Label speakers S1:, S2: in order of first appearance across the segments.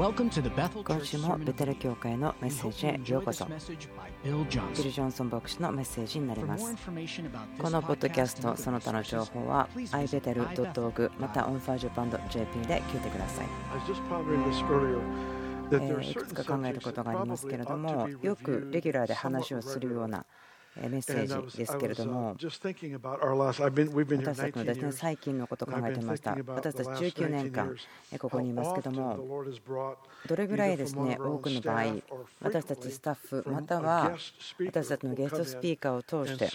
S1: 今週もベテル教会のメッセージへようこそ。ビル・ジョンソン牧師のメッセージになります。このポッドキャストその他の情報は ibetel.org また onfirejapan.jp で聞いてください。えーいくつか考えることがありますけれどもよくレギュラーで話をするようなメッセージですけれども、私たちのですね最近のことを考えていました。私たち19年間、ここにいますけども、どれぐらいですね多くの場合、私たちスタッフ、または私たちのゲストスピーカーを通して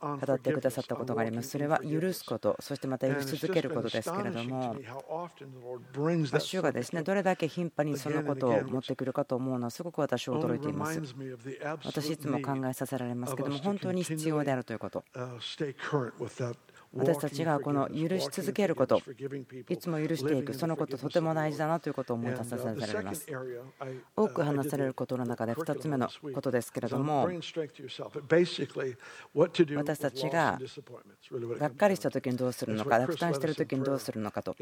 S1: 語ってくださったことがあります。それは許すこと、そしてまた許し続けることですけれども、主がですねどれだけ頻繁にそのことを持ってくるかと思うのは、すごく私は驚いています。私いつも考えさせられますけども、本当に必要であるということ。私たちがこの許し続けること、いつも許していく、そのこととても大事だなということを思い出させられます。多く話されることの中で2つ目のことですけれども、私たちががっかりした時にどうするのか、落胆している時にどうするのかと、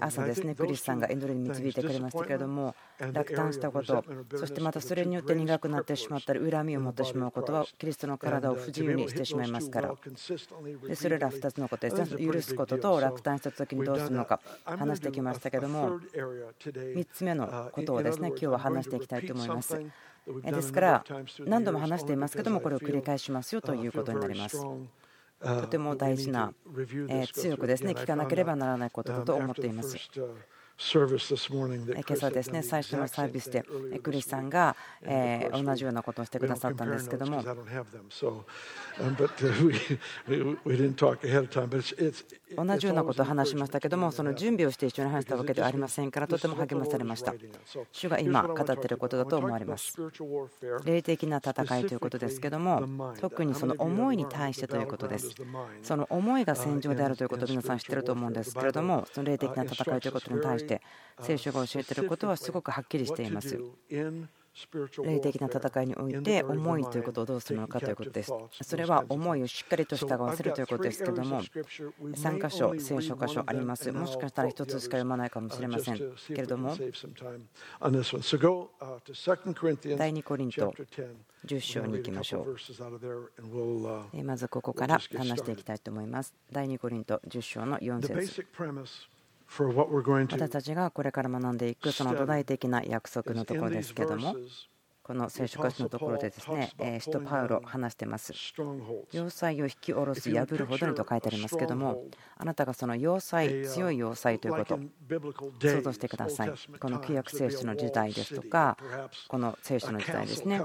S1: 朝ですね、クリスさんが祈りに導いてくれましたけれども、落胆したこと、そしてまたそれによって苦くなってしまったり、恨みを持ってしまうことは、キリストの体を不自由にしてしまいますから、それら2つのことですね、許すことと落胆した時にどうするのか話してきましたけども、3つ目のことをですね今日は話していきたいと思います。ですから、何度も話していますけども、これを繰り返しますよということになります。とても大事な、強くですね聞かなければならないことだと思っています。今朝ですね、最初のサービスでクリスさんが同じようなことをしてくださったんですけども、同じようなことを話しましたけども、その準備をして一緒に話したわけではありませんから、とても励まされました。主が今語っていることだと思われます。霊的な戦いということですけども、特にその思いに対してということです。その思いが戦場であるということを皆さん知っていると思うんですけれども、その霊的な戦いということに対して、聖書が教えていることはすごくはっきりしています。霊的な戦いにおいて思いということをどうするのかということです。それは思いをしっかりと従わせるということですけども、3箇所、聖書箇所あります。もしかしたら1つしか読まないかもしれませんけれども、第2コリント10章に行きましょう。まずここから話していきたいと思います。第2コリント10章の4節私たちがこれから学んでいくその土台的な約束のところですけどもこの聖書歌詞のところでですね。使徒パウロ話してます。要塞を引き下ろす破るほどにと書いてありますけどもあなたがその要塞強い要塞ということ想像してください。この旧約聖書の時代ですとかこの聖書の時代ですね。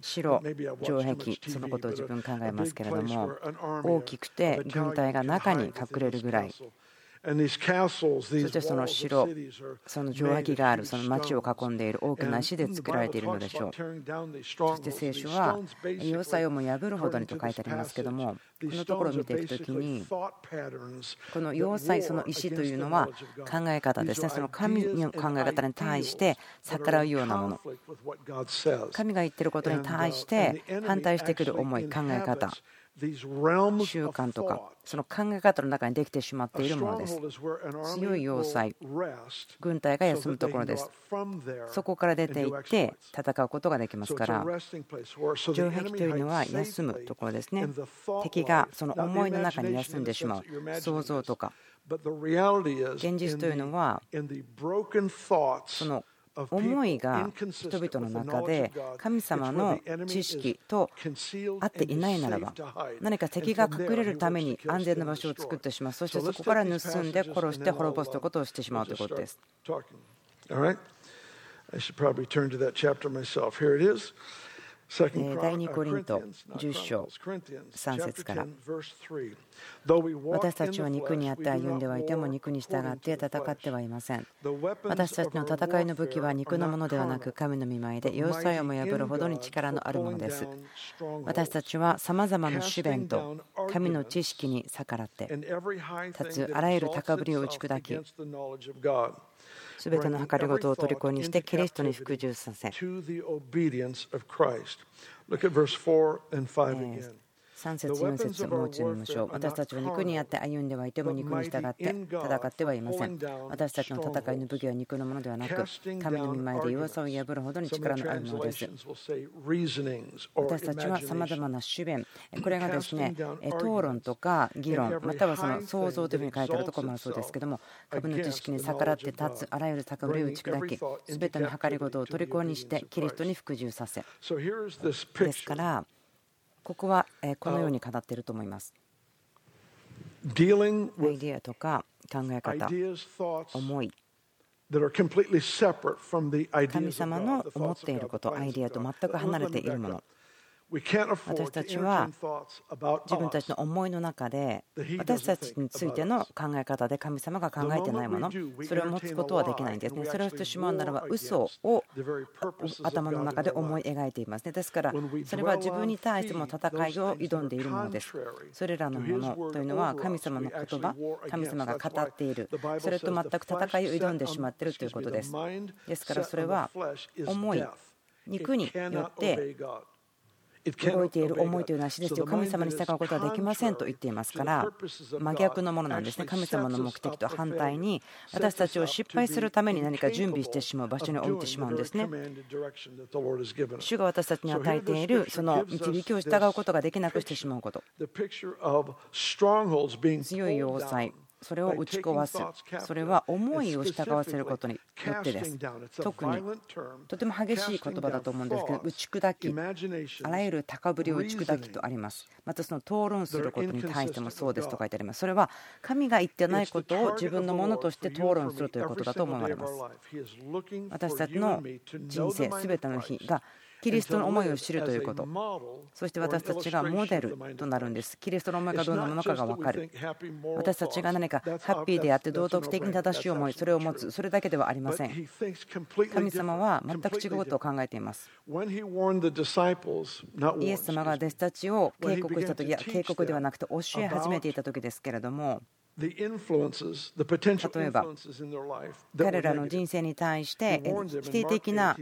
S1: 城城壁そのことを自分考えますけれども大きくて軍隊が中に隠れるぐらいそしてその城、その城壁がある、その町を囲んでいる大きな石で作られているのでしょう。そして聖書は、要塞をも破るほどにと書いてありますけども、このところを見ていくときに、この要塞、その石というのは考え方ですね、その神の考え方に対して逆らうようなもの、神が言ってることに対して反対してくる思い、考え方。習慣とかその考え方の中にできてしまっているものです。強い要塞軍隊が休むところです。そこから出ていって戦うことができますから。城壁というのは休むところですね。敵がその思いの中に休んでしまう想像とか。現実というのはその思いが人々の中で神様の知識と合っていないならば何か敵が隠れるために安全な場所を作ってしまう。そしてそこから盗んで殺して滅ぼすということをしてしまうということです。第2コリント10章3節から。私たちは肉にあって歩んではいても肉に従って戦ってはいません。私たちの戦いの武器は肉のものではなく神の見舞いで要塞をも破るほどに力のあるものです。私たちはさまざまな試練と神の知識に逆らって立つあらゆる高ぶりを打ち砕きすべての計りごとを虜にしてキリストに服従させ3 3節4節もう一度見ましょう私たちは肉にあって歩んではいても肉に従って戦ってはいません。私たちの戦いの武器は肉のものではなく神の御前で弱さを破るほどに力のあるものです。私たちはさまざまな主弁これがですね討論とか議論またはその創造というふうに書いてあるところもあるそうですけども株の知識に逆らって立つあらゆる高ぶりを打ち砕き全ての計りごとを虜にしてキリストに服従させ。ですからここはこのように語っていると思います。アイディアとか考え方、思い、神様の思っていること、アイディアと全く離れているもの。私たちは自分たちの思いの中で私たちについての考え方で神様が考えてないものそれを持つことはできないんですね。それをしてしまうならば嘘を頭の中で思い描いていますね。ですからそれは自分に対しても戦いを挑んでいるものです。それらのものというのは神様の言葉神様が語っている。それと全く戦いを挑んでしまっているということです。ですからそれは思い肉によって動いている思いというのは死ですよ神様に従うことはできませんと言っていますから真逆のものなんですね。神様の目的と反対に私たちを失敗するために何か準備してしまう場所に置いてしまうんですね。主が私たちに与えているその導きを従うことができなくしてしまうこと。強い要塞それを打ち壊す。それは思いを従わせることに。よってです特にとても激しい言葉だと思うんですけど打ち砕きあらゆる高ぶりを打ち砕きとあります。またその討論することに対してもそうですと書いてあります。それは神が言ってないことを自分のものとして討論するということだと思われます。私たちの人生全ての日がキリストの思いを知るということ。そして私たちがモデルとなるんです。キリストの思いがどんなものかが分かる。私たちが何かハッピーであって道徳的に正しい思いそれを持つそれだけではありません。神様は全く違うことを考えています。イエス様が弟子たちを警告した時いや警告ではなくて教え始めていた時ですけれども例えば彼らの人生に対して否定的な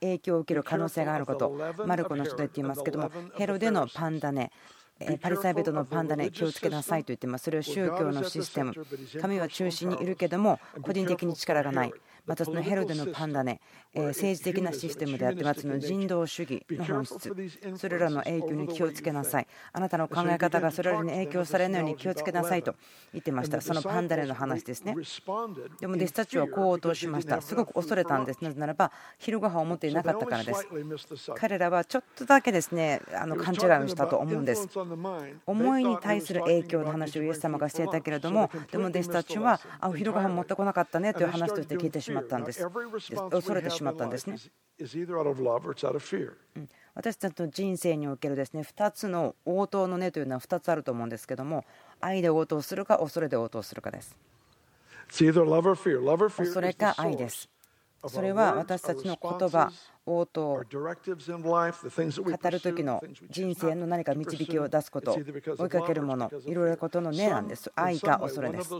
S1: 影響を受ける可能性があることマルコの人で言っていますけどもヘロでのパンダネパリサイ人のパンダネ気をつけなさいと言ってます。それは宗教のシステム。神は中心にいるけども個人的に力がないまたそのヘロデのパンダネ、政治的なシステムであってその人道主義の本質それらの影響に気をつけなさい。あなたの考え方がそれらに影響されないように気をつけなさいと言ってました。そのパンダネの話ですね。でも弟子たちはこう応答しました。すごく恐れたんです。なぜならば昼ご飯を持っていなかったからです。彼らはちょっとだけですねあの勘違いをしたと思うんです。思いに対する影響の話をイエス様がしていたけれどもでも弟子たちはあお昼ご飯持ってこなかったねという話として聞いてしままったんです。恐れてしまったんですね。私たちの人生におけるですね2つの応答の根というのは2つあると思うんですけども愛で応答するか恐れで応答するかです。恐れか愛です。それは私たちの言葉、応答、語る時の人生の何か導きを出すこと、追いかけるもの、いろいろなことの根なんです。愛か恐れです。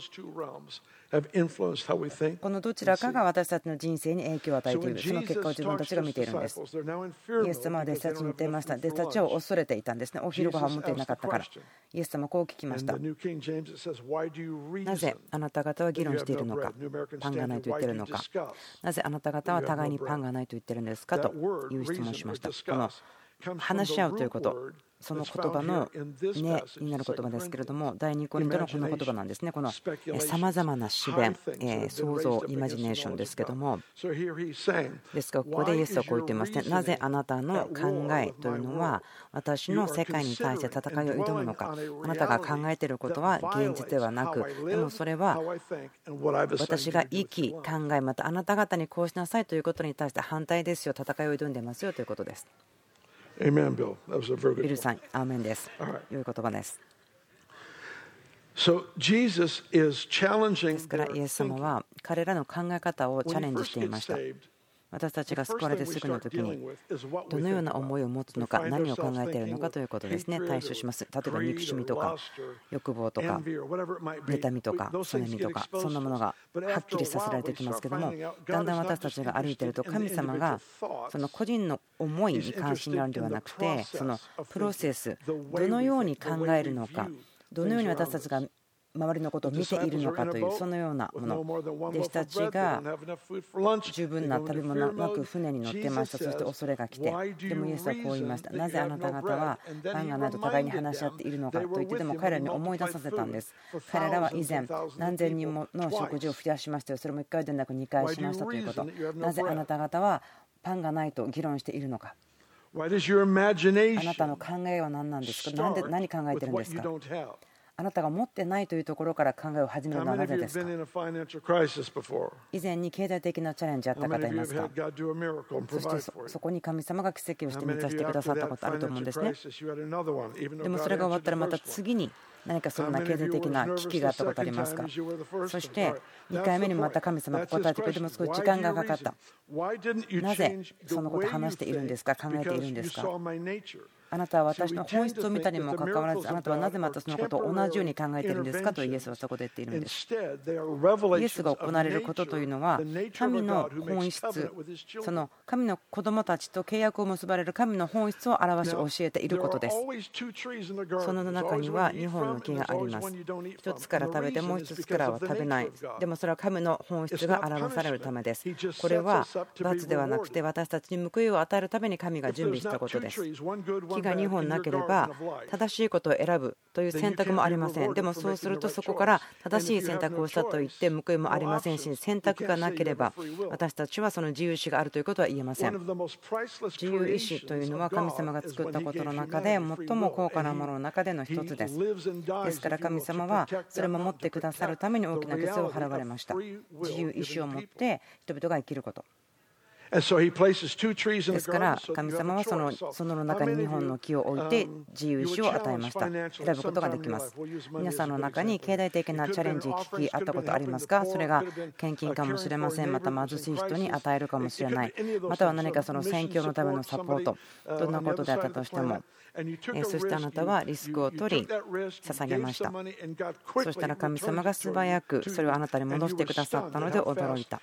S1: このどちらかが私たちの人生に影響を与えている、その結果を自分たちが見ているんです。イエス様は弟子たちに言っていました。弟子たちを恐れていたんですね。お昼ご飯を持っていなかったから。イエス様はこう聞きました。なぜあなた方は議論しているのか、パンがないと言っているのか、なぜあなた方は互いにパンがないと言っているんですか？という質問をしました。この話し合うということ、その言葉の根になる言葉ですけれども、第2コリントのこの言葉なんですね、このさまざまな思弁、想像、イマジネーションですけども、ですから、ここでイエスはこう言っていますね、なぜあなたの考えというのは、私の世界に対して戦いを挑むのか、あなたが考えていることは現実ではなく、でもそれは私が生き、考え、またあなた方にこうしなさいということに対して反対ですよ、戦いを挑んでますよということです。ビルさん、アーメンです。良い言葉です。
S2: So Jesus is
S1: ですから、イエス様は彼らの考え方をチャレンジしていました。私たちが救われてすぐの時にどのような思いを持つのか何を考えているのかということですね。対処します。例えば憎しみとか欲望とか妬みとかそねみとかそんなものがはっきりさせられてきますけどもだんだん私たちが歩いていると神様がその個人の思いに関心があるのではなくてそのプロセスどのように考えるのかどのように私たちが周りのことを見ているのかというそのようなもの。弟子たちが十分な食べ物なく船に乗ってました。そして恐れが来て。でもイエスはこう言いました。なぜあなた方はパンがないと互いに話し合っているのかと言ってでも彼らに思い出させたんです。彼らは以前何千人もの食事を増やしましたよ。それも1回でなく2回しましたということなぜあなた方はパンがないと議論しているのか。あなたの考えは何なんですか？何で何考えてるんですか？あなたが持ってないというところから考えを始めるのはなぜですか？以前に経済的なチャレンジあった方いますかそしてそこに神様が奇跡をして満たしてくださったことあると思うんですねでもそれが終わったらまた次に何かそんな経済的な危機があったことありますか？そして2回目にまた神様が答えてくれても少し時間がかかった。なぜそのことを話しているんですか？考えているんですか？あなたは私の本質を見たにもかかわらずあなたはなぜまたそのことを同じように考えているんですか？とイエスはそこで言っているんです。イエスが行われることというのは神の本質その神の子供たちと契約を結ばれる神の本質を表し教えていることです。その中には2本の木があります。1つから食べてもう1つからは食べない。でもそれは神の本質が表されるためです。これは罰ではなくて私たちに報いを与えるために神が準備したことです木が2本なければ正しいことを選ぶという選択もありません。でもそうするとそこから正しい選択をしたと言って報いもありませんし選択がなければ私たちはその自由意志があるということは言えません。自由意志というのは神様が作ったことの中で最も高価なものの中での一つです。ですから神様はそれを守ってくださるために大きな決を払われました。自由意志を持って人々が生きること。ですから神様はそのその中に2本の木を置いて自由意志を与えました。選ぶことができます。皆さんの中に経済的なチャレンジ危機あったことありますか？それが献金かもしれません。また貧しい人に与えるかもしれない。または何かその選挙のためのサポート。どんなことであったとしてもそしてあなたはリスクを取り捧げました。そしたら神様が素早くそれをあなたに戻してくださったので驚いた。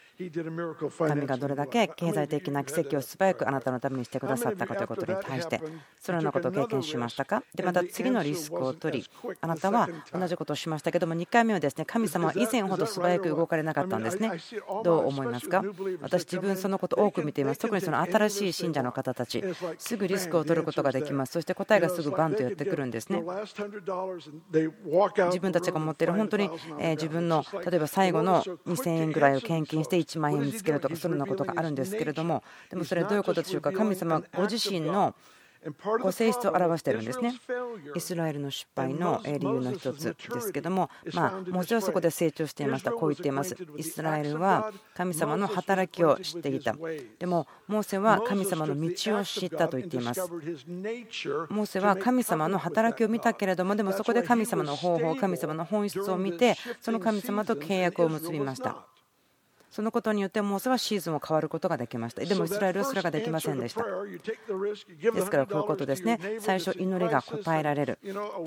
S1: 神がどれだけ経済的な奇跡を素早くあなたのためにしてくださったかということに対してそのようなことを経験しましたか？でまた次のリスクを取りあなたは同じことをしましたけども2回目はですね神様は以前ほど素早く動かれなかったんですね。どう思いますか？私自分そのこと多く見ています。特にその新しい信者の方たち。すぐリスクを取ることができます。そして答えがすぐバンとやってくるんですね。自分たちが持っている本当に自分の例えば最後の2000円ぐらいを献金して1万円見つけるとかそのようなことがあるんですけれどもでもそれはどういうことでしょうか？神様ご自身のご性質を表しているんですね。イスラエルの失敗の理由の一つですけども、まあ、もちろんそこで成長していました。こう言っています。イスラエルは神様の働きを知っていた。でも、モーセは神様の道を知ったと言っています。モーセは神様の働きを見たけれども、でもそこで神様の方法、神様の本質を見て、その神様と契約を結びました。そのことによってモーセはシーズンを変わることができました。でもイスラエルはそれができませんでした。ですからこういうことですね。最初祈りが答えられる。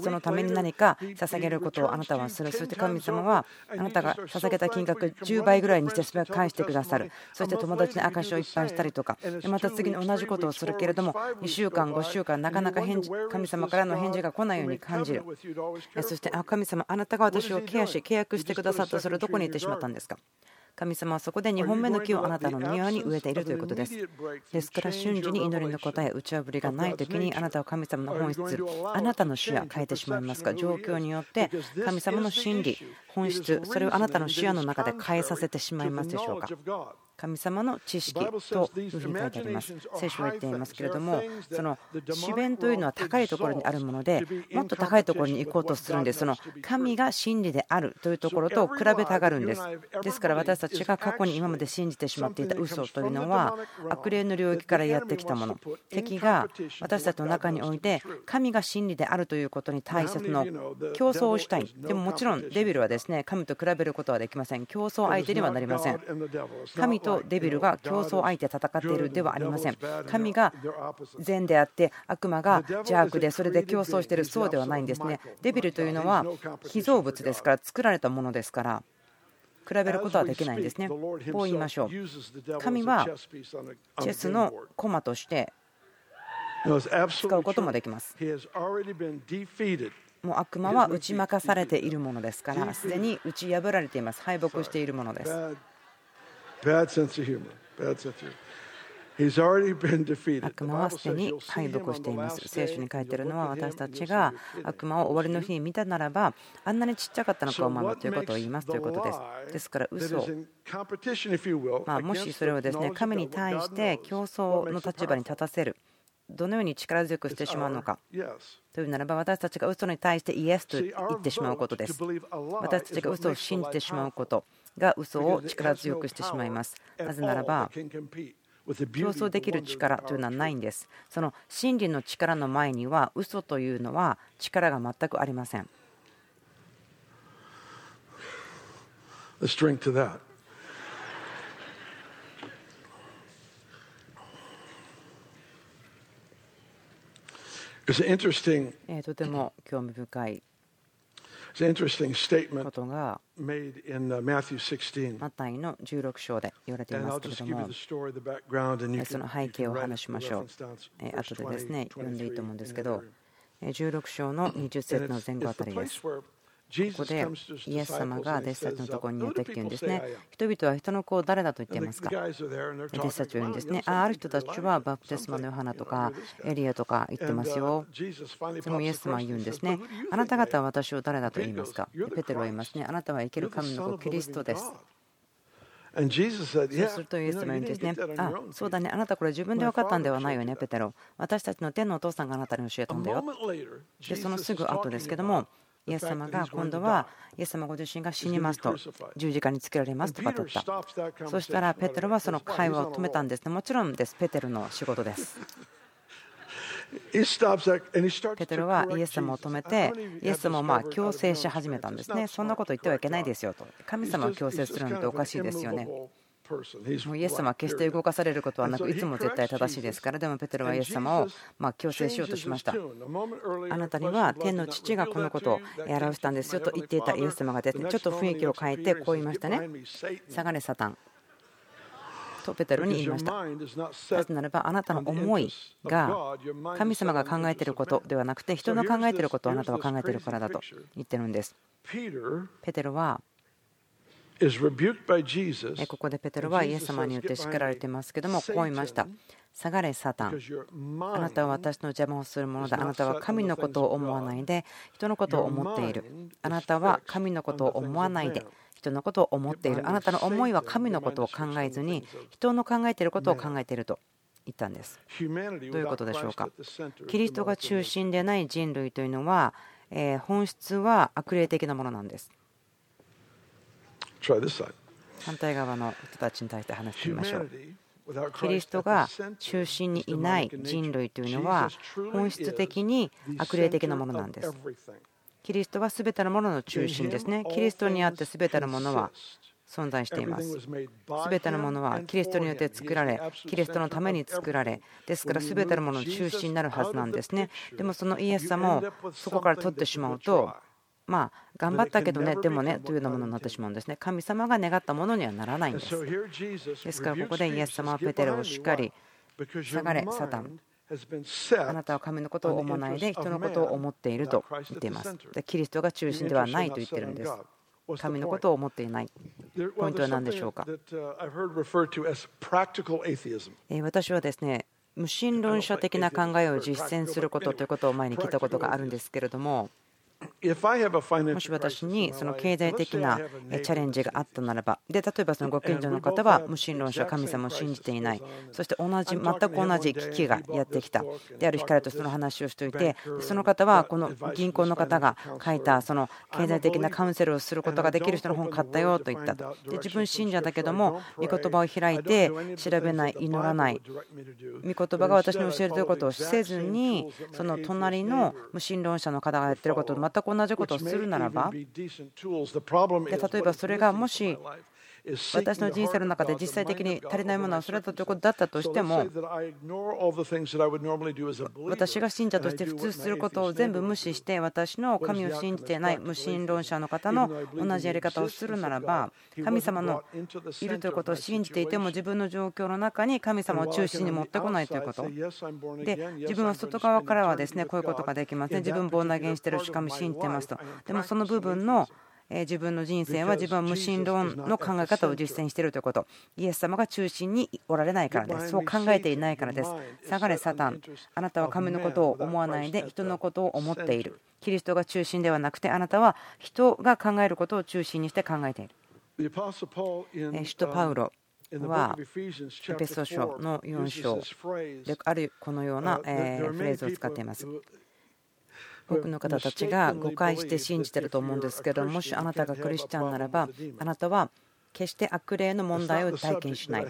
S1: そのために何か捧げることをあなたはする。そして神様はあなたが捧げた金額10倍ぐらいにして素早く返してくださる。そして友達に証をいっぱいしたりとか。また次に同じことをするけれども2週間5週間なかなか返事神様からの返事が来ないように感じる。そしてあ神様あなたが私をケアし契約してくださったそれどこに行ってしまったんですか？神様はそこで2本目の木をあなたの庭に植えているということです。ですから瞬時に祈りの答え、打ち破りがない時にあなたは神様の本質、あなたの視野変えてしまいますか？状況によって神様の真理、本質、それをあなたの視野の中で変えさせてしまいますでしょうか？神様の知識というふうに書いてあります。聖書は言っていますけれども、その主弁というのは高いところにあるもので、もっと高いところに行こうとするんです。その神が真理であるというところと比べたがるんです。ですから私たちが過去に今まで信じてしまっていた嘘というのは、悪霊の領域からやってきたもの。敵が私たちの中において、神が真理であるということに対しての競争をしたい。でももちろんデビルはですね、神と比べることはできません。競争相手にはなりません。神ととデビルが競争相手戦っているではありません。神が善であって悪魔が邪悪でそれで競争しているそうではないんですね。デビルというのは被造物ですから作られたものですから比べることはできないんですね。こう言いましょう。神はチェスの駒として使うこともできます。もう悪魔は打ち負かされているものですからすでに打ち破られています。敗北しているものです悪魔はすでに敗北しています。聖書に書いているのは私たちが悪魔を終わりの日に見たならばあんなにちっちゃかったのかお前はということを言いますということです。ですから嘘まあもしそれをですね神に対して競争の立場に立たせる。どのように力強くしてしまうのかというならば私たちが嘘に対してイエスと言ってしまうことです。私たちが嘘を信じてしまうことが嘘を力強くしてしまいます。なぜならば競争できる力というのはないんです。その真理の力の前には嘘というのは力が全くありませんとても興味深いことがマタイの16章で言われていますけれども。その背景を話しましょう。後でですね読んでいいと思うんですけど。16章の20節の前後あたりですここでイエス様が弟子たちのところにやってきて言うんですね。人々は人の子を誰だと言っていますか？弟子たちは言うんですね。あある人たちはバプテスマのヨハナとかエリアとか言ってますよ。でもイエス様は言うんですね。あなた方は私を誰だと言いますか？ペテロは言いますね。あなたは生ける神の子キリストです。そうするとイエス様言うんですね。あ、そうだね。あなたこれ自分で分かったんではないよね、ペテロ。私たちの天のお父さんがあなたに教えたんだよ。で、そのすぐ後ですけども、イエス様が今度はイエス様ご自身が死にますと十字架につけられますと語った。そしたらペテロはその会話を止めたんです。ねもちろんです。ペテロの仕事です。ペテロはイエス様を止めてイエス様をまあ強制し始めたんですね。そんなこと言ってはいけないですよと。神様を強制するなんておかしいですよねもうイエス様は決して動かされることはなくいつも絶対正しいですから。でもペテロはイエス様をま強制しようとしました。あなたには天の父がこのことを表したんですよと言っていたイエス様がですねちょっと雰囲気を変えてこう言いましたね。下がれサタン。とペテロに言いました。なぜならばあなたの思いが神様が考えていることではなくて人の考えていることをあなたは考えているからだと言ってるんです。ペテロはここでペテロはイエス様によって叱られていますけどもこう言いました。下がれサタン。あなたは私の邪魔をするものだ。あなたは神のことを思わないで人のことを思っている。あなたは神のことを思わないで人のことを思っている。あなたの思いは神のことを考えずに人の考えていることを考えていると言ったんです。どういうことでしょうか？キリストが中心でない人類というのは本質は悪霊的なものなんです反対側の人たちに対して話してみましょう。キリストが中心にいない人類というのは本質的に悪霊的なものなんです。キリストは全てのものの中心ですね。キリストにあって全てのものは存在しています。全てのものはキリストによって作られ、キリストのために作られ、ですから全てのものの中心になるはずなんですね。でもそのイエス様をそこから取ってしまうと、まあ頑張ったけどねでもねというようなものになってしまうんですね。神様が願ったものにはならないんです。ですからここでイエス様はペテロをしっかり下がれサタン。あなたは神のことを思わないで人のことを思っていると言っています。でキリストが中心ではないと言ってるんです。神のことを思っていない。ポイントは何でしょうか？私はですね無神論者的な考えを実践することということを前に聞いたことがあるんですけれどももし私にその経済的なチャレンジがあったならば、で例えばそのご近所の方は無神論者、神様を信じていない、そして同じ全く同じ危機がやってきた、である日からとその話をしておいて、その方はこの銀行の方が書いたその経済的なカウンセルをすることができる人の本を買ったよと言った。と、で自分信者だけども、御言葉を開いて調べない、祈らない、御言葉が私に教えるということをせずに、その隣の無神論者の方がやってることと全く同じことをするならば。で例えばそれがもし私の人生の中で実際的に足りないものはそれだということだったとしても私が信者として普通することを全部無視して私の神を信じていない無神論者の方の同じやり方をするならば神様のいるということを信じていても自分の状況の中に神様を中心に持ってこないということ。で自分は外側からはですねこういうことができますね自分ボーナゲンしてるしかも信じてますと。でもその部分の自分の人生は自分は無神論の考え方を実践しているということ。イエス様が中心におられないからです。そう考えていないからです。下がれサタン。あなたは神のことを思わないで人のことを思っている。キリストが中心ではなくてあなたは人が考えることを中心にして考えている。使徒パウロはエペソ書の4章。であるこのようなフレーズを使っています多くの方たちが誤解して信じてると思うんですけどもしあなたがクリスチャンならばあなたは決して悪霊の問題を体験しない。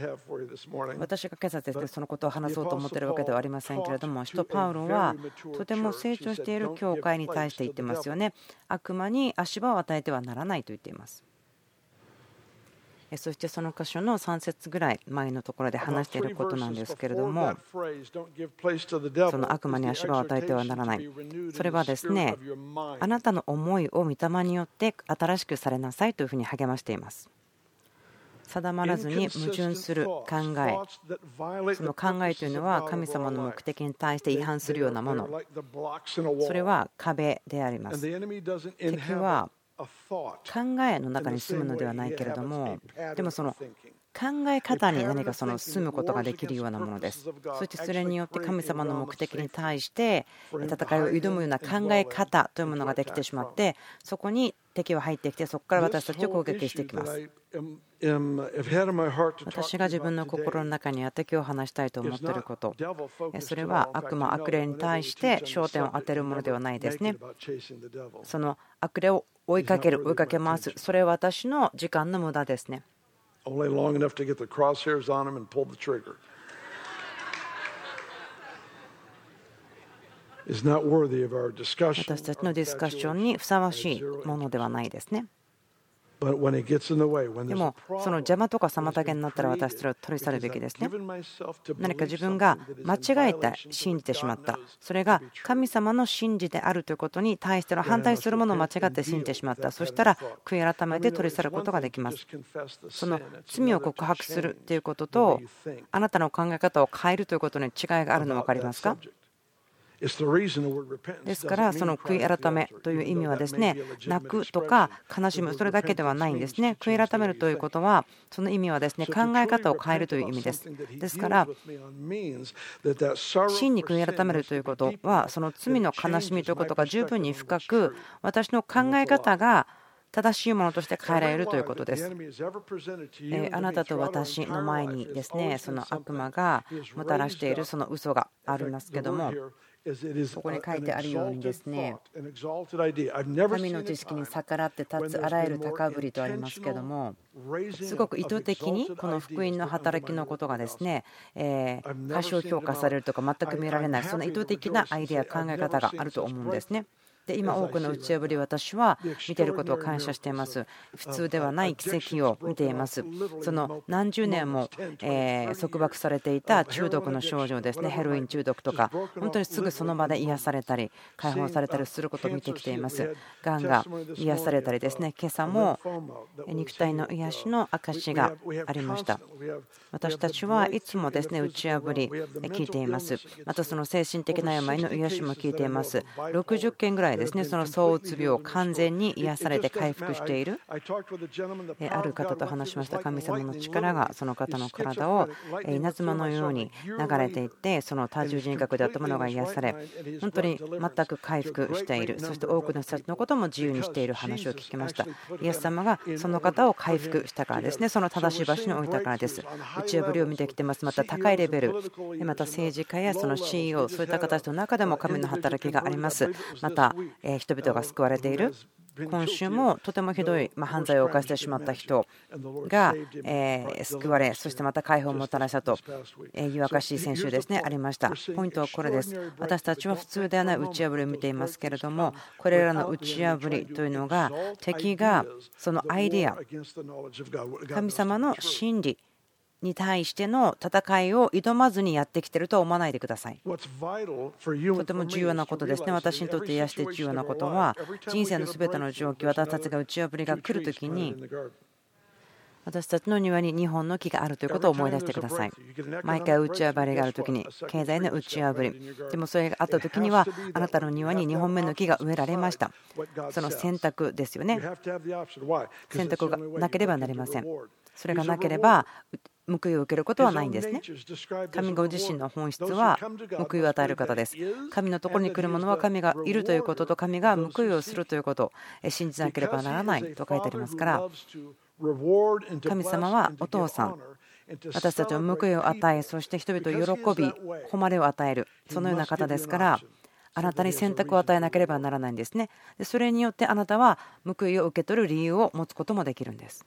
S1: 私が今朝ですねそのことを話そうと思っているわけではありませんけれども使徒パウロはとても成長している教会に対して言ってますよね。悪魔に足場を与えてはならないと言っています。そしてその箇所の3節ぐらい前のところで話していることなんですけれどもその悪魔に足場を与えてはならない。それはですねあなたの思いを御霊によって新しくされなさいというふうに励ましています。定まらずに矛盾する考えその考えというのは神様の目的に対して違反するようなもの。それは壁であります。敵は考えの中に住むのではないけれどもでもその考え方に何かその住むことができるようなものです。そしてそれによって神様の目的に対して戦いを挑むような考え方というものができてしまってそこに敵は入ってきてそこから私たちを攻撃していきます。私が自分の心の中にあって今日話したいと思っていることそれは悪魔悪霊に対して焦点を当てるものではないですね。その悪霊を追いかける追いかけ回すそれは私の時間の無駄ですね。only long enough to get the crosshairs on him and pull the trigger. Is not worthy of our discussion. 私たちのディスカッションにふさわしいものではないですね。 でも、その邪魔とか妨げになったら私たちは取り去るべきですね。何か自分が間違えて信じてしまった。それが神様の信じであるということに対しての反対するものを間違って信じてしまった。そしたら悔い改めて取り去ることができます。その罪を告白するということと、あなたの考え方を変えるということに違いがあるの分かりますかですから、その悔い改めという意味はですね、泣くとか悲しむ、それだけではないんですね。悔い改めるということは、その意味はですね、考え方を変えるという意味です。ですから、真に悔い改めるということは、その罪の悲しみということが十分に深く、私の考え方が正しいものとして変えられるということです。あなたと私の前にですね、その悪魔がもたらしているその嘘がありますけども、ここに書いてあるようにですね神の知識に逆らって立つあらゆる高ぶりとありますけどもすごく意図的にこの福音の働きのことがですね過小評価されるとか全く見られないその意図的なアイデア考え方があると思うんですね。で今多くの打ち破り私は見ていることを感謝しています。普通ではない奇跡を見ています。その何十年もえ束縛されていた中毒の症状ですね。ヘロイン中毒とか本当にすぐその場で癒されたり解放されたりすることを見てきています。がんが癒されたりですね。今朝も肉体の癒しの証がありました。私たちはいつもですね打ち破り聞いています。またその精神的な病の癒しも聞いています。60件ぐらいですね。その躁うつ病を完全に癒されて回復している。ある方と話しました。神様の力がその方の体を稲妻のように流れていってその多重人格であったものが癒され本当に全く回復している。そして多くの人たちのことも自由にしている話を聞きました。イエス様がその方を回復したからですね。その正しい場所に置いたからです。打ち破りを見てきてます。また高いレベル。また政治家やその CEO そういった形の中でも神の働きがあります。また人々が救われている今週もとてもひどい犯罪を犯してしまった人が救われ、そしてまた解放をもたらしたという証し、先週ですね、ありました。ポイントはこれです。私たちは普通ではない打ち破りを見ていますけれども、これらの打ち破りというのが、敵がそのアイデア、神様の真理、に対しての戦いを挑まずにやってきていると思わないでください。とても重要なことですね。私にとって癒して重要なことは、人生のすべての状況、私たちが打ち破りが来るときに、私たちの庭に2本の木があるということを思い出してください。毎回打ち破りがあるときに、経済の打ち破り。でもそれがあったときには、あなたの庭に2本目の木が植えられました。その選択ですよね。選択がなければなりません。それがなければ報いを受けることはないんですね。神ご自身の本質は報いを与える方です。神のところに来る者は神がいるということと神が報いをするということを信じなければならないと書いてありますから神様はお父さん私たちは報いを与えそして人々を喜び誉れを与えるそのような方ですからあなたに選択を与えなければならないんですね。それによってあなたは報いを受け取る理由を持つこともできるんです。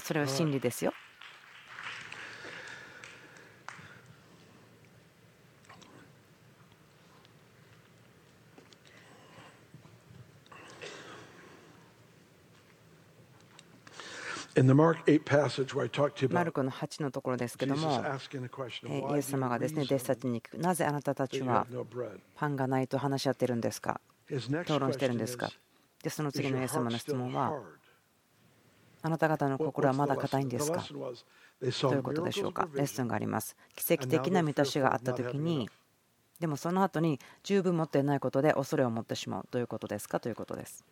S1: それは真理ですよ。マルコの8のところですけども、イエス様がですね弟子たちになぜあなたたちはパンがないと話し合ってるんですか？討論してるんですか？でその次のイエス様の質問はあなた方の心はまだ硬いんですか？ということでしょうか。レッスンがあります奇跡的な満たしがあった時にでもその後に十分持っていないことで恐れを持ってしまうということですか？ということです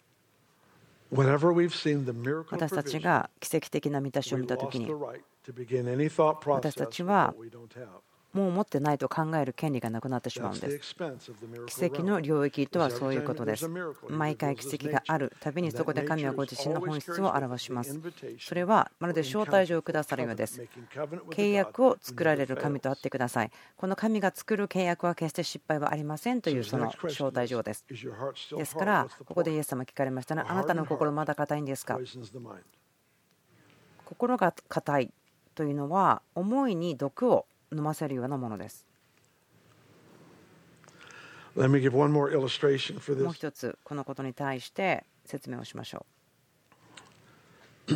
S1: 私たちが奇跡的な満たしを見た時に私たちはもう持ってないと考える権利がなくなってしまうんです。奇跡の領域とはそういうことです。毎回奇跡があるたびにそこで神はご自身の本質を表します。それはまるで招待状をくださるようです。契約を作られる神と会ってください。この神が作る契約は決して失敗はありませんというその招待状です。ですから、ここでイエス様聞かれましたね。あなたの心まだ硬いんですか？心が硬いというのは思いに毒を飲ませるようなものです。もう一つ、このことに対して説明をしましょう。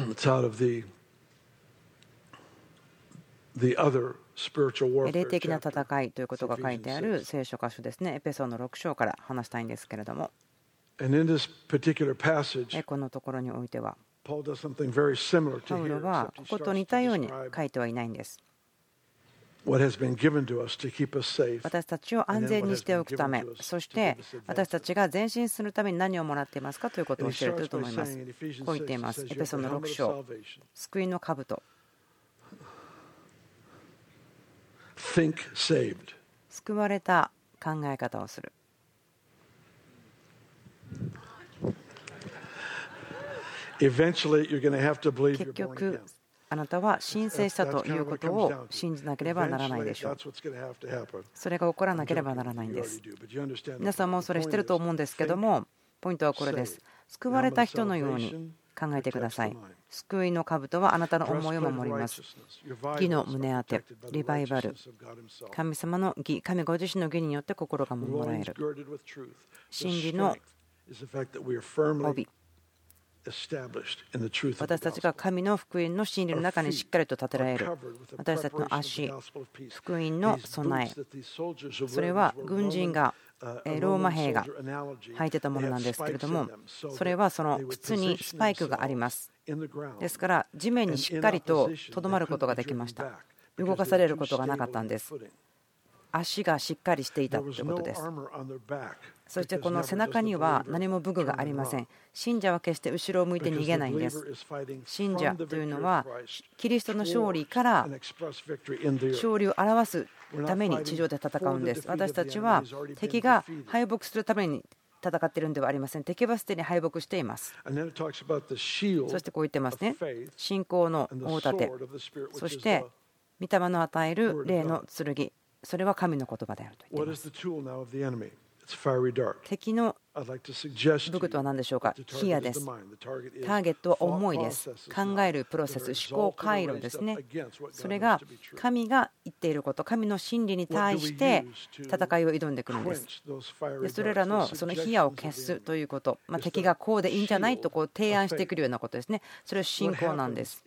S1: 霊的な戦いということが書いてある聖書箇所ですね。エペソーの6章から話したいんですけれども。このところにおいては、パウロはここと似たように書いてはいないんです。私たちを安全にしておくため、そして私たちが前進するために何をもらっていますかということを教えていると思います。こう言っています。エペソの6章、救いの兜。救われた考え方をする。結局、あなたは申請したということを信じなければならないでしょう。それが起こらなければならないんです。皆さんもそれしてると思うんですけども、ポイントはこれです。救われた人のように考えてください。救いの兜はあなたの思いを守ります。義の胸当て、リバイバル、神様の義、神ご自身の義によって心が守られる。真理の帯、私たちが神の福音の真理の中にしっかりと立てられる私たちの足福音の備え。それは軍人がローマ兵が履いてたものなんですけれどもそれはその靴にスパイクがあります。ですから地面にしっかりととどまることができました。動かされることがなかったんです足がしっかりしていたということですそしてこの背中には何も武具がありません。信者は決して後ろを向いて逃げないんです。信者というのはキリストの勝利から勝利を表すために地上で戦うんです。私たちは敵が敗北するために戦っているんではありません。敵はすでに敗北しています。そしてこう言ってますね。信仰の大盾、そして御霊の与える霊の剣、それは神の言葉であると言って。敵の武具とは何でしょうか？火矢です。ターゲットは思いです。考えるプロセス、思考回路ですね。それが神が言っていること、神の真理に対して戦いを挑んでくるんです。でそれらのその火矢を消すということ、まあ、敵がこうでいいんじゃないとこう提案してくるようなことですね。それは信仰なんです。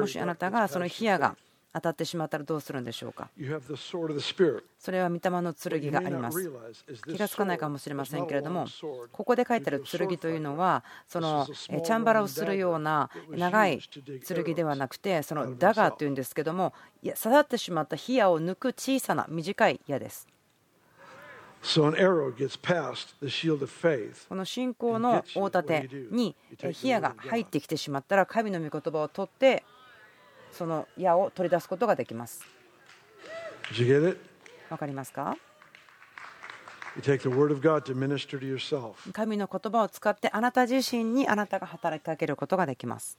S1: もしあなたがその火矢が当たってしまったらどうするんでしょうか？それは御霊の剣があります。気がつかないかもしれませんけれどもここで書いてある剣というのはそのチャンバラをするような長い剣ではなくてそのダガーというんですけども刺さってしまった火矢を抜く小さな短い矢です。この信仰の大盾に火矢が入ってきてしまったら神の御言葉を取ってその矢を取り出すことができます。わかりますか？神の言葉を使ってあなた自身にあなたが働きかけることができます。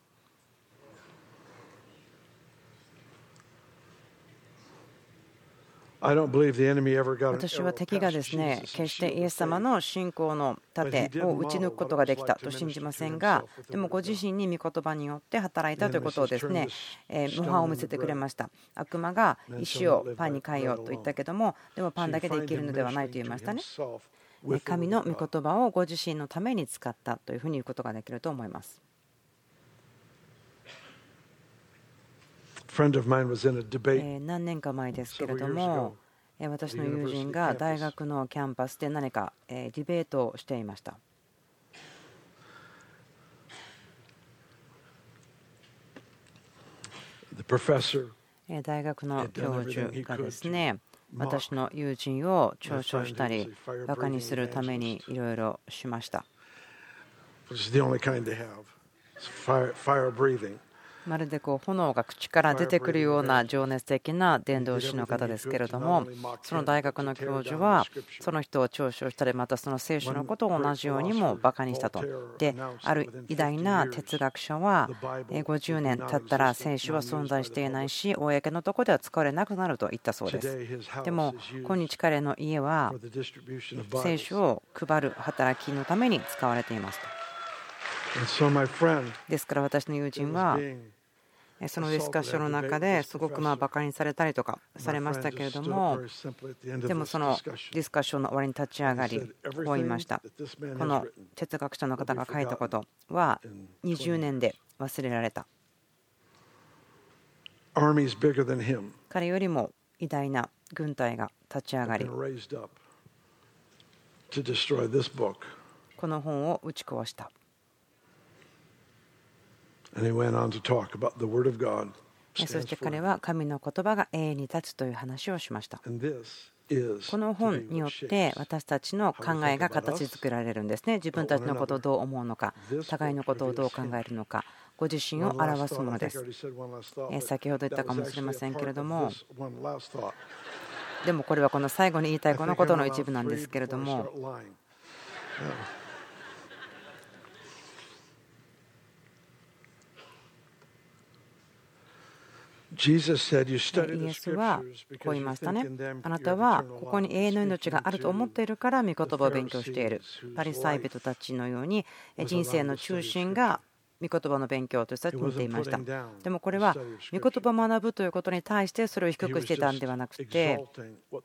S1: 私は敵がですね決してイエス様の信仰の盾を打ち抜くことができたと信じませんがでもご自身に御言葉によって働いたということをですね模範を見せてくれました。悪魔が石をパンに変えようと言ったけどもでもパンだけで生きるのではないと言いましたね。神の御言葉をご自身のために使ったというふうに言うことができると思います何年か前ですけれども私の友人が大学のキャンパスで何かディベートをしていました。大学の教授がですね私の友人を嘲笑したりバカにするためにいろいろしました。まるでこう炎が口から出てくるような情熱的な伝道師の方ですけれどもその大学の教授はその人を嘲笑したりまたその聖書のことを同じようにもバカにしたと。である偉大な哲学者は50年経ったら聖書は存在していないし公のところでは使われなくなると言ったそうです。でも今日彼の家は聖書を配る働きのために使われていますとですから私の友人はそのディスカッションの中ですごくまあバカにされたりとかされましたけれどもでもそのディスカッションの終わりに立ち上がりこう言いました。この哲学者の方が書いたことは20年で忘れられた。彼よりも偉大な軍隊が立ち上がりこの本を打ち壊したそして彼は神の言葉が永遠に立つという話をしました。この本によって私たちの考えが形作られるんですね。自分たちのことをどう思うのか、互いのことをどう考えるのか、ご自身を表すものです。先ほど言ったかもしれませんけれども、でもこれはこの最後に言いたいこのことの一部なんですけれども。イエスはこう言いましたね。あなたはここに永遠の命があると思っているから御言葉を勉強している。パリサイ人たちのように人生の中心が御言葉の勉強として見ていました。でもこれは御言葉を学ぶということに対してそれを低くしていたんではなくて御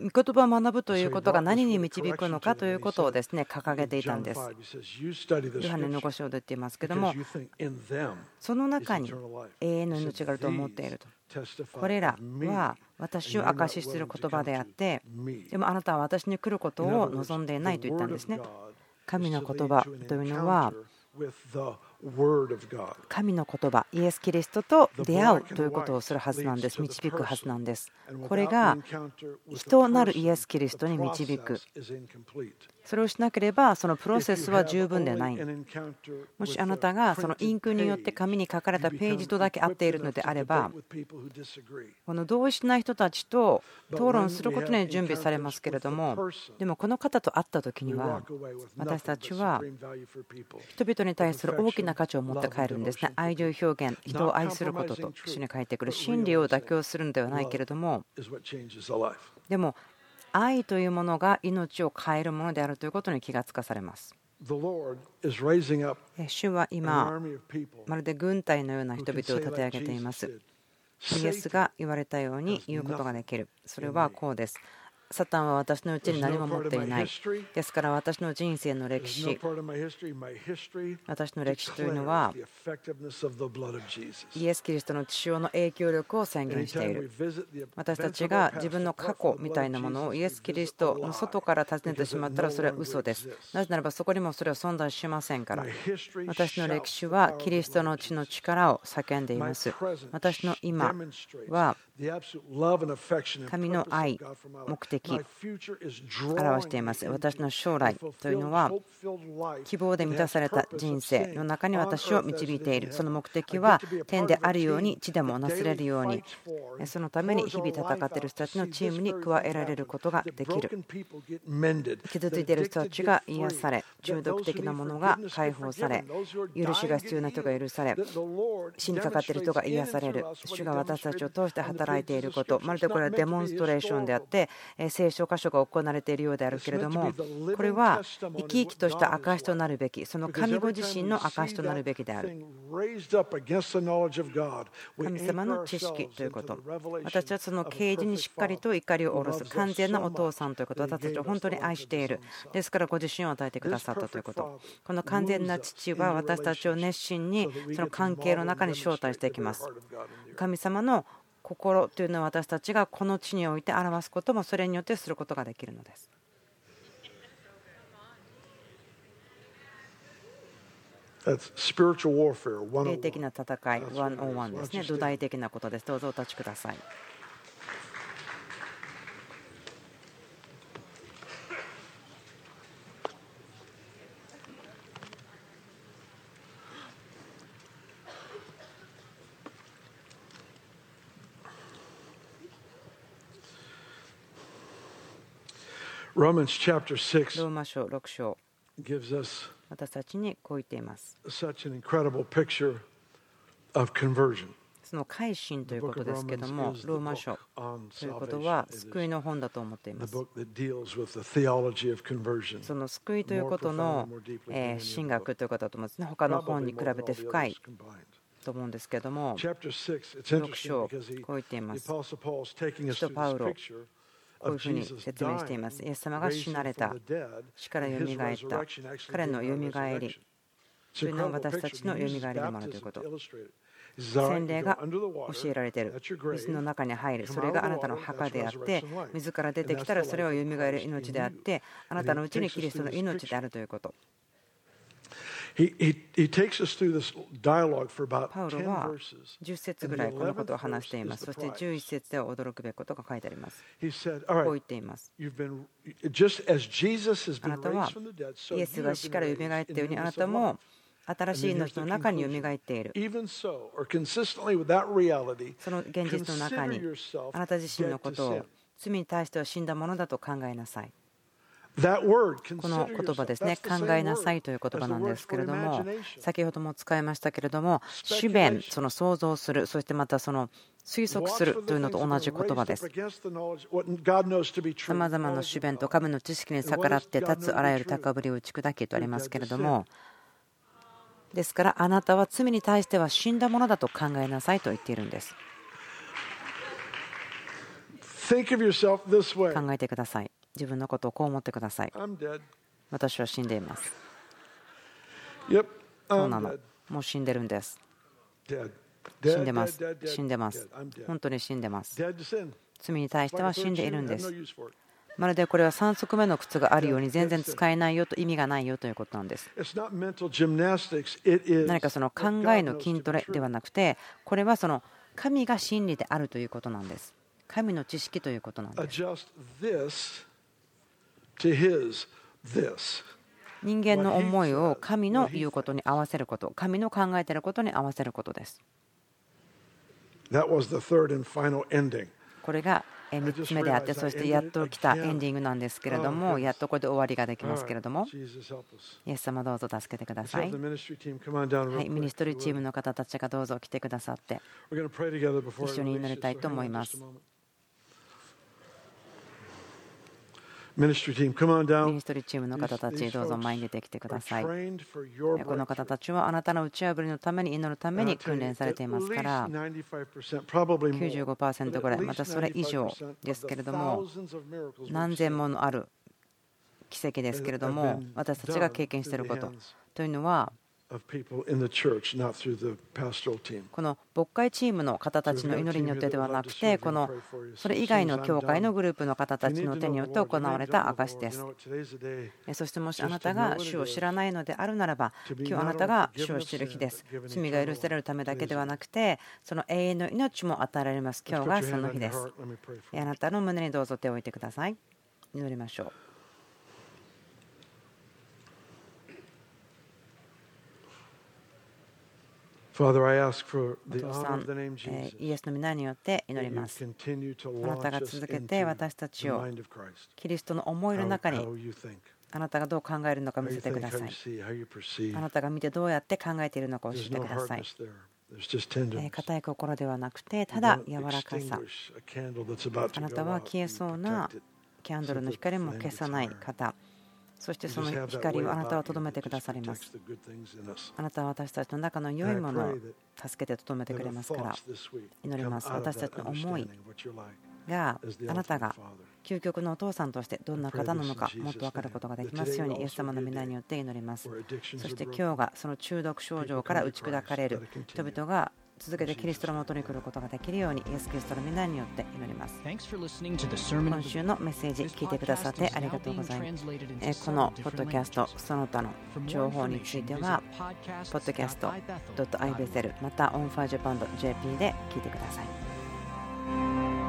S1: 言葉を学ぶということが何に導くのかということをですね掲げていたんです。ヨハネの5章で言っていますけどもその中に永遠の命があると思っていると。これらは私を証しする言葉であってでもあなたは私に来ることを望んでいないと言ったんですね。神の言葉というのは神の言葉イエス・キリストと出会うということをするはずなんです。導くはずなんです。これが人なるイエス・キリストに導くそれをしなければそのプロセスは十分でない。もしあなたがそのインクによって紙に書かれたページとだけ合っているのであればこの同意しない人たちと討論することに準備されますけれどもでもこの方と会った時には私たちは人々に対する大きなな価値を持って帰るんですね。愛情表現、人を愛することと主に書いてくる。真理を妥協するのではないけれども、でも、愛というものが命を変えるものであるということに気がつかされます。主は今、まるで軍隊のような人々を立て上げています。イエスが言われたように言うことができる。それはこうです。サタンは私のうちに何も持っていない。ですから私の人生の歴史、私の歴史というのは、イエス・キリストの血潮の影響力を宣言している。私たちが自分の過去みたいなものをイエス・キリストの外から訪ねてしまったらそれは嘘です。なぜならばそこにもそれは存在しませんから。私の歴史はキリストの血の力を叫んでいます。私の今は神の愛、目的、表しています。私の将来というのは、希望で満たされた人生の中に私を導いている。その目的は、天であるように地でもなすれるように、そのために日々戦っている人たちのチームに加えられることができる。傷ついている人たちが癒され、中毒的なものが解放され、許しが必要な人が許され、死にかかっている人が癒される。主が私たちを通して働いていること、まるでこれはデモンストレーションであって、聖書箇所が行われているようであるけれども、これは生き生きとした証となるべき、その神ご自身の証となるべきである。神様の知識ということ、私はその啓示にしっかりと怒りを下ろす、完全なお父さんということ、私たちを本当に愛している。ですからご自身を与えてくださったということ。この完全な父は私たちを熱心にその関係の中に招待していきます。神様の心というのは私たちがこの地において表すこともそれによってすることができるのです。霊的な戦い、101ですね、土台的なことです。どうぞお立ちください。ローマ書6章私たちにこう言っています。その改心ということですけども、ローマ書ということは救いの本だと思っています。その救いということの神学ということだと思うんですね。他の本に比べて深いと思うんですけども、6章、こう言っています。使徒パウロこういうふうに説明しています。イエス様が死なれた、死からよみがえった、彼のよみがえりというのは私たちのよみがえりでもあるということ。洗礼が教えられている。水の中に入る。それがあなたの墓であって、水から出てきたらそれはよみがえる命であって、あなたのうちにキリストの命であるということ。パウロは10節ぐらいこのことを話しています。そして11節では驚くべきことが書いてあります。こう言っています。あなたはイエスが死からよみがえったようにあなたも新しい命の中によみがえっている。その現実の中にあなた自身のことを罪に対しては死んだものだと考えなさい。この言葉ですね、考えなさいという言葉なんですけれども、先ほども使いましたけれども、主弁、その想像する、そしてまたその推測するというのと同じ言葉です。さまざまな主弁と神の知識に逆らって立つあらゆる高ぶりを打ち砕けとありますけれども、ですからあなたは罪に対しては死んだものだと考えなさいと言っているんです。考えてください。自分のことをこう思ってください。私は死んでいます。そうなの。もう死んでるんです。死んでます。死んでます。本当に死んでます。罪に対しては死んでいるんです。まるでこれは3足目の靴があるように全然使えないよと意味がないよということなんです。何かその考えの筋トレではなくて、これはその神が真理であるということなんです。神の知識ということなんです。人間の思いを神の言うことに合わせること、神の考えていることに合わせることです。これが3つ目であってそしてやっと来たエンディングなんですけれどもやっとこれで終わりができますけれども。イエス様どうぞ助けてください。はいミニストリーチームの方たちがどうぞ来てくださって。一緒に祈りたいと思いますミニストリーチームの方たち、どうぞ前に出てきてください。この方たちはあなたの打ち破りのために祈るために訓練されていますから、95%ぐらい、またそれ以上ですけれども、何千ものある奇跡ですけれども、私たちが経験していることというのは、この牧会チームの方たちの祈りによってではなくて、このそれ以外の教会のグループの方たちの手によって行われた証です。そしてもしあなたが主を知らないのであるならば、今日あなたが主を知る日です。罪が許されるためだけではなくて、その永遠の命も与えられます。今日がその日です。あなたの胸にどうぞ手を置いてください。祈りましょう。お父さん、イエスの皆によって祈ります。あなたが続けて私たちをキリストの思いの中にあなたがどう考えるのか見せてください。あなたが見てどうやって考えているのか教えてください。硬い心ではなくて、ただ柔らかさ。あなたは消えそうなキャンドルの光も消さない方。そしてその光をあなたはとどめてくださります。あなたは私たちの中の良いものを助けてとどめてくれますから祈ります。私たちの思いがあなたが究極のお父さんとしてどんな方なのかもっと分かることができますようにイエス様の皆によって祈ります。そして今日がその中毒症状から打ち砕かれる人々が続けてキリストのもとに来ることができるようにイエス・キリストの皆によって祈ります今週のメッセージ聞いてくださってありがとうございますこのポッドキャストその他の情報については podcast.ibethel また onfirejapan.jp で聞いてください